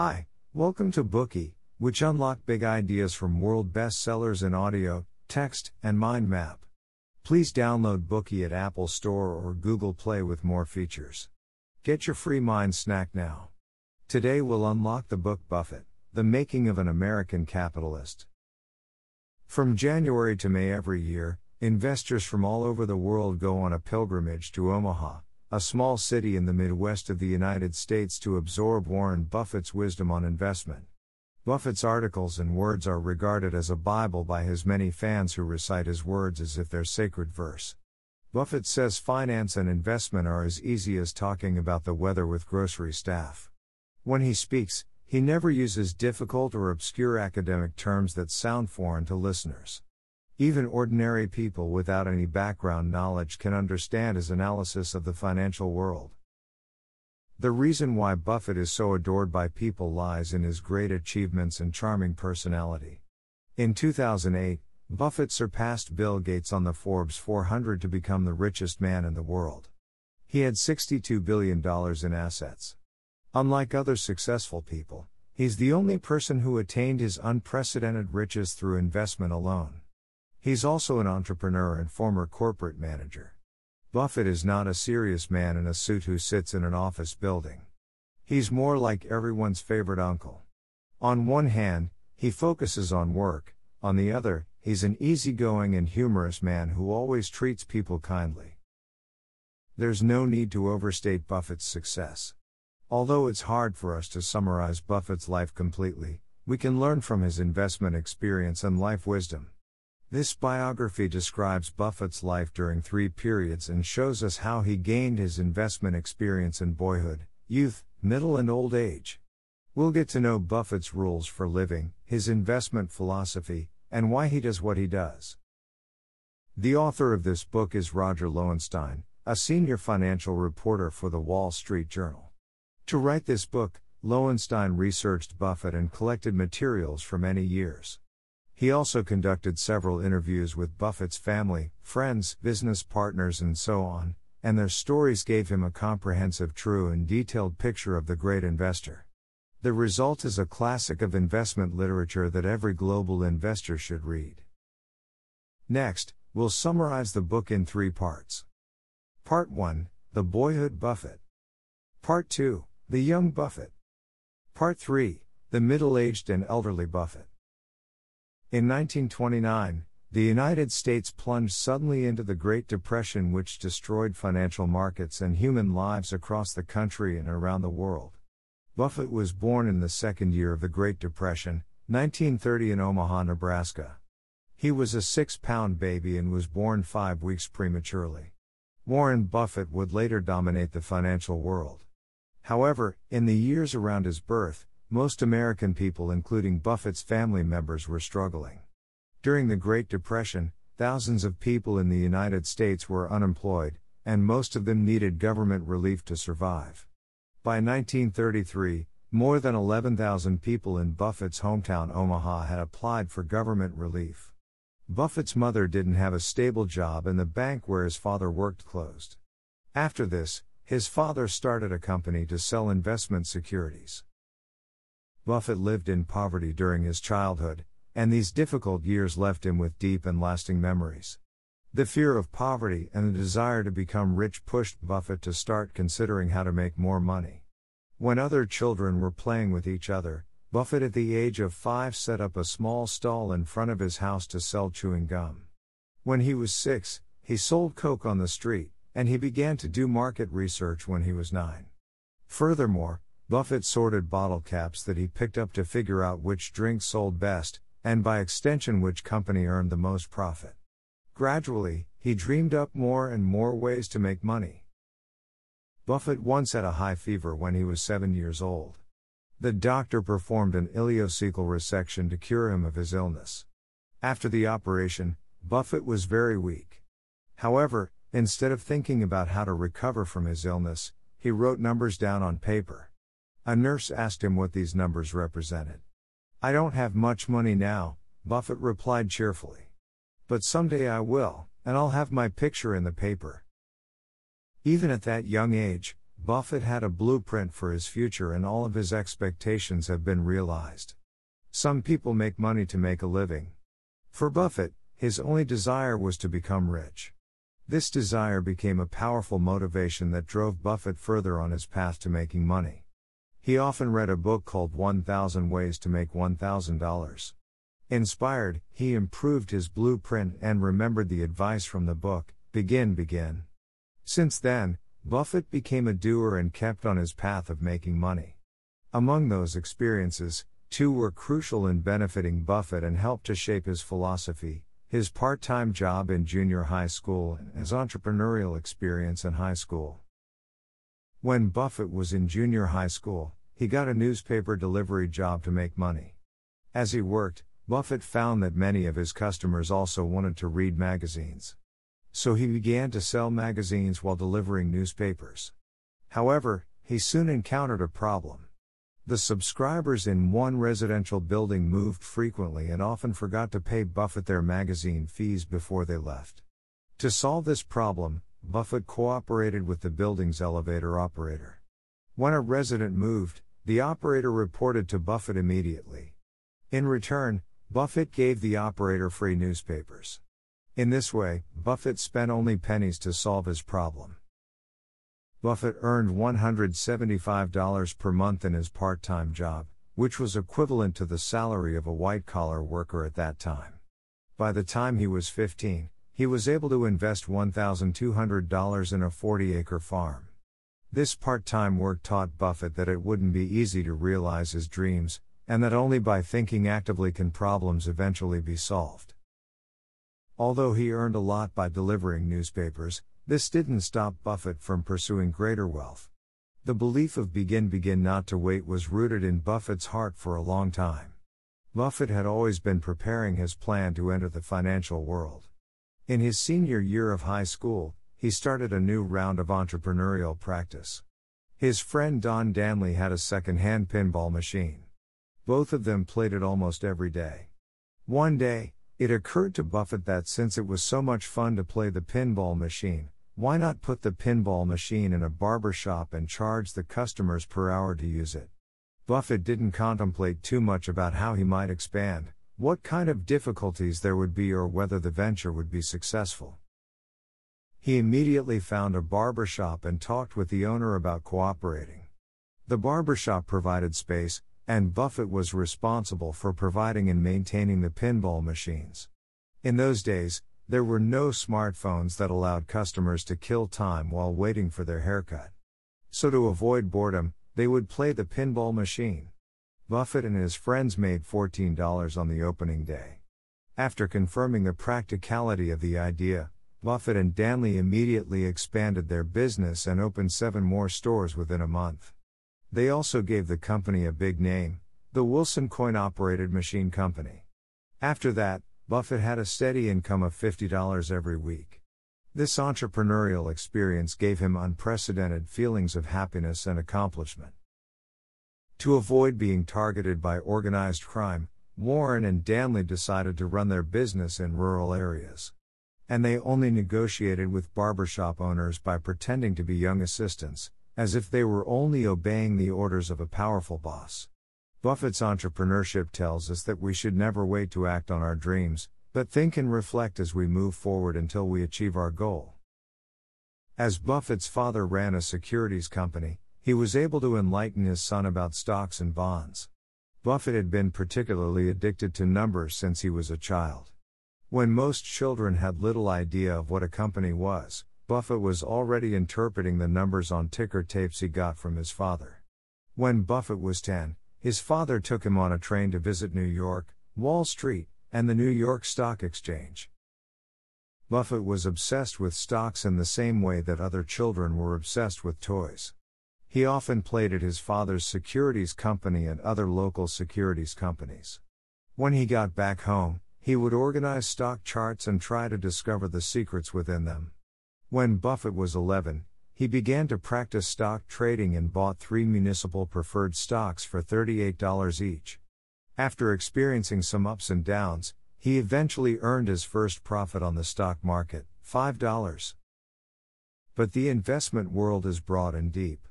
Hi, welcome to Bookey, which unlock big ideas from world bestsellers in audio, text, and mind map. Please download Bookey at Apple Store or Google Play with more features. Get your free mind snack now. Today we'll unlock the book Buffett, The Making of an American Capitalist. From January to May every year, investors from all over the world go on a pilgrimage to Omaha, a small city in the Midwest of the United States to absorb Warren Buffett's wisdom on investment. Buffett's articles and words are regarded as a Bible by his many fans who recite his words as if they're sacred verse. Buffett says finance and investment are as easy as talking about the weather with grocery staff. When he speaks, he never uses difficult or obscure academic terms that sound foreign to listeners. Even ordinary people without any background knowledge can understand his analysis of the financial world. The reason why Buffett is so adored by people lies in his great achievements and charming personality. In 2008, Buffett surpassed Bill Gates on the Forbes 400 to become the richest man in the world. He had $62 billion in assets. Unlike other successful people, he's the only person who attained his unprecedented riches through investment alone. He's also an entrepreneur and former corporate manager. Buffett is not a serious man in a suit who sits in an office building. He's more like everyone's favorite uncle. On one hand, he focuses on work, on the other, he's an easygoing and humorous man who always treats people kindly. There's no need to overstate Buffett's success. Although it's hard for us to summarize Buffett's life completely, we can learn from his investment experience and life wisdom. This biography describes Buffett's life during three periods and shows us how he gained his investment experience in boyhood, youth, middle, and old age. We'll get to know Buffett's rules for living, his investment philosophy, and why he does what he does. The author of this book is Roger Lowenstein, a senior financial reporter for the Wall Street Journal. To write this book, Lowenstein researched Buffett and collected materials for many years. He also conducted several interviews with Buffett's family, friends, business partners, and so on, and their stories gave him a comprehensive, true, and detailed picture of the great investor. The result is a classic of investment literature that every global investor should read. Next, we'll summarize the book in three parts. Part 1 The Boyhood Buffett. Part 2 The Young Buffett. Part 3 The Middle Aged and Elderly Buffett. In 1929, the United States plunged suddenly into the Great Depression, which destroyed financial markets and human lives across the country and around the world. Buffett was born in the second year of the Great Depression, 1930, in Omaha, Nebraska. He was a six pound baby and was born five weeks prematurely. Warren Buffett would later dominate the financial world. However, in the years around his birth, most American people, including Buffett's family members, were struggling. During the Great Depression, thousands of people in the United States were unemployed, and most of them needed government relief to survive. By 1933, more than 11,000 people in Buffett's hometown Omaha had applied for government relief. Buffett's mother didn't have a stable job and the bank where his father worked closed. After this, his father started a company to sell investment securities. Buffett lived in poverty during his childhood, and these difficult years left him with deep and lasting memories. The fear of poverty and the desire to become rich pushed Buffett to start considering how to make more money. When other children were playing with each other, Buffett at the age of five set up a small stall in front of his house to sell chewing gum. When he was six, he sold Coke on the street, and he began to do market research when he was nine. Furthermore, Buffett sorted bottle caps that he picked up to figure out which drinks sold best, and by extension, which company earned the most profit. Gradually, he dreamed up more and more ways to make money. Buffett once had a high fever when he was seven years old. The doctor performed an ileocecal resection to cure him of his illness. After the operation, Buffett was very weak. However, instead of thinking about how to recover from his illness, he wrote numbers down on paper. A nurse asked him what these numbers represented. I don't have much money now, Buffett replied cheerfully. But someday I will, and I'll have my picture in the paper. Even at that young age, Buffett had a blueprint for his future and all of his expectations have been realized. Some people make money to make a living. For Buffett, his only desire was to become rich. This desire became a powerful motivation that drove Buffett further on his path to making money. He often read a book called 1000 Ways to Make $1000. Inspired, he improved his blueprint and remembered the advice from the book begin, begin. Since then, Buffett became a doer and kept on his path of making money. Among those experiences, two were crucial in benefiting Buffett and helped to shape his philosophy his part time job in junior high school and his entrepreneurial experience in high school. When Buffett was in junior high school, he got a newspaper delivery job to make money. As he worked, Buffett found that many of his customers also wanted to read magazines. So he began to sell magazines while delivering newspapers. However, he soon encountered a problem. The subscribers in one residential building moved frequently and often forgot to pay Buffett their magazine fees before they left. To solve this problem, Buffett cooperated with the building's elevator operator. When a resident moved, the operator reported to Buffett immediately. In return, Buffett gave the operator free newspapers. In this way, Buffett spent only pennies to solve his problem. Buffett earned $175 per month in his part time job, which was equivalent to the salary of a white collar worker at that time. By the time he was 15, he was able to invest $1,200 in a 40 acre farm. This part time work taught Buffett that it wouldn't be easy to realize his dreams, and that only by thinking actively can problems eventually be solved. Although he earned a lot by delivering newspapers, this didn't stop Buffett from pursuing greater wealth. The belief of begin begin not to wait was rooted in Buffett's heart for a long time. Buffett had always been preparing his plan to enter the financial world. In his senior year of high school, he started a new round of entrepreneurial practice. His friend Don Danly had a second-hand pinball machine. Both of them played it almost every day. One day, it occurred to Buffett that since it was so much fun to play the pinball machine, why not put the pinball machine in a barber shop and charge the customers per hour to use it? Buffett didn't contemplate too much about how he might expand, what kind of difficulties there would be, or whether the venture would be successful. He immediately found a barbershop and talked with the owner about cooperating. The barbershop provided space, and Buffett was responsible for providing and maintaining the pinball machines. In those days, there were no smartphones that allowed customers to kill time while waiting for their haircut. So, to avoid boredom, they would play the pinball machine. Buffett and his friends made $14 on the opening day. After confirming the practicality of the idea, Buffett and Danly immediately expanded their business and opened seven more stores within a month. They also gave the company a big name, the Wilson Coin Operated Machine Company. After that, Buffett had a steady income of $50 every week. This entrepreneurial experience gave him unprecedented feelings of happiness and accomplishment. To avoid being targeted by organized crime, Warren and Danly decided to run their business in rural areas and they only negotiated with barbershop owners by pretending to be young assistants, as if they were only obeying the orders of a powerful boss. Buffett's entrepreneurship tells us that we should never wait to act on our dreams, but think and reflect as we move forward until we achieve our goal. As Buffett's father ran a securities company, he was able to enlighten his son about stocks and bonds. Buffett had been particularly addicted to numbers since he was a child. When most children had little idea of what a company was, Buffett was already interpreting the numbers on ticker tapes he got from his father. When Buffett was 10, his father took him on a train to visit New York, Wall Street, and the New York Stock Exchange. Buffett was obsessed with stocks in the same way that other children were obsessed with toys. He often played at his father's securities company and other local securities companies. When he got back home, he would organize stock charts and try to discover the secrets within them. When Buffett was 11, he began to practice stock trading and bought three municipal preferred stocks for $38 each. After experiencing some ups and downs, he eventually earned his first profit on the stock market, $5. but the investment world is broad and deep.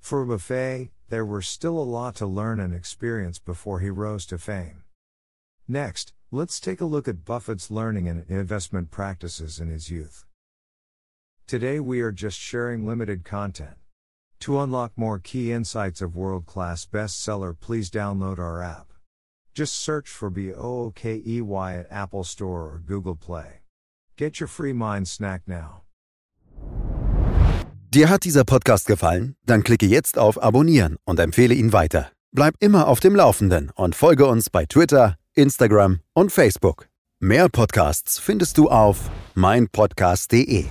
For Buffett, there were still a lot to learn and experience before he rose to fame. Next, let's take a look at Buffett's learning and investment practices in his youth. Today we are just sharing limited content. To unlock more key insights of world class bestseller, please download our app. Just search for BOOKEY at Apple Store or Google Play. Get your free mind snack now. Dir hat dieser Podcast gefallen? Dann klicke jetzt auf Abonnieren und empfehle ihn weiter. Bleib immer auf dem Laufenden und folge uns bei Twitter, Instagram und Facebook. Mehr Podcasts findest du auf meinpodcast.de.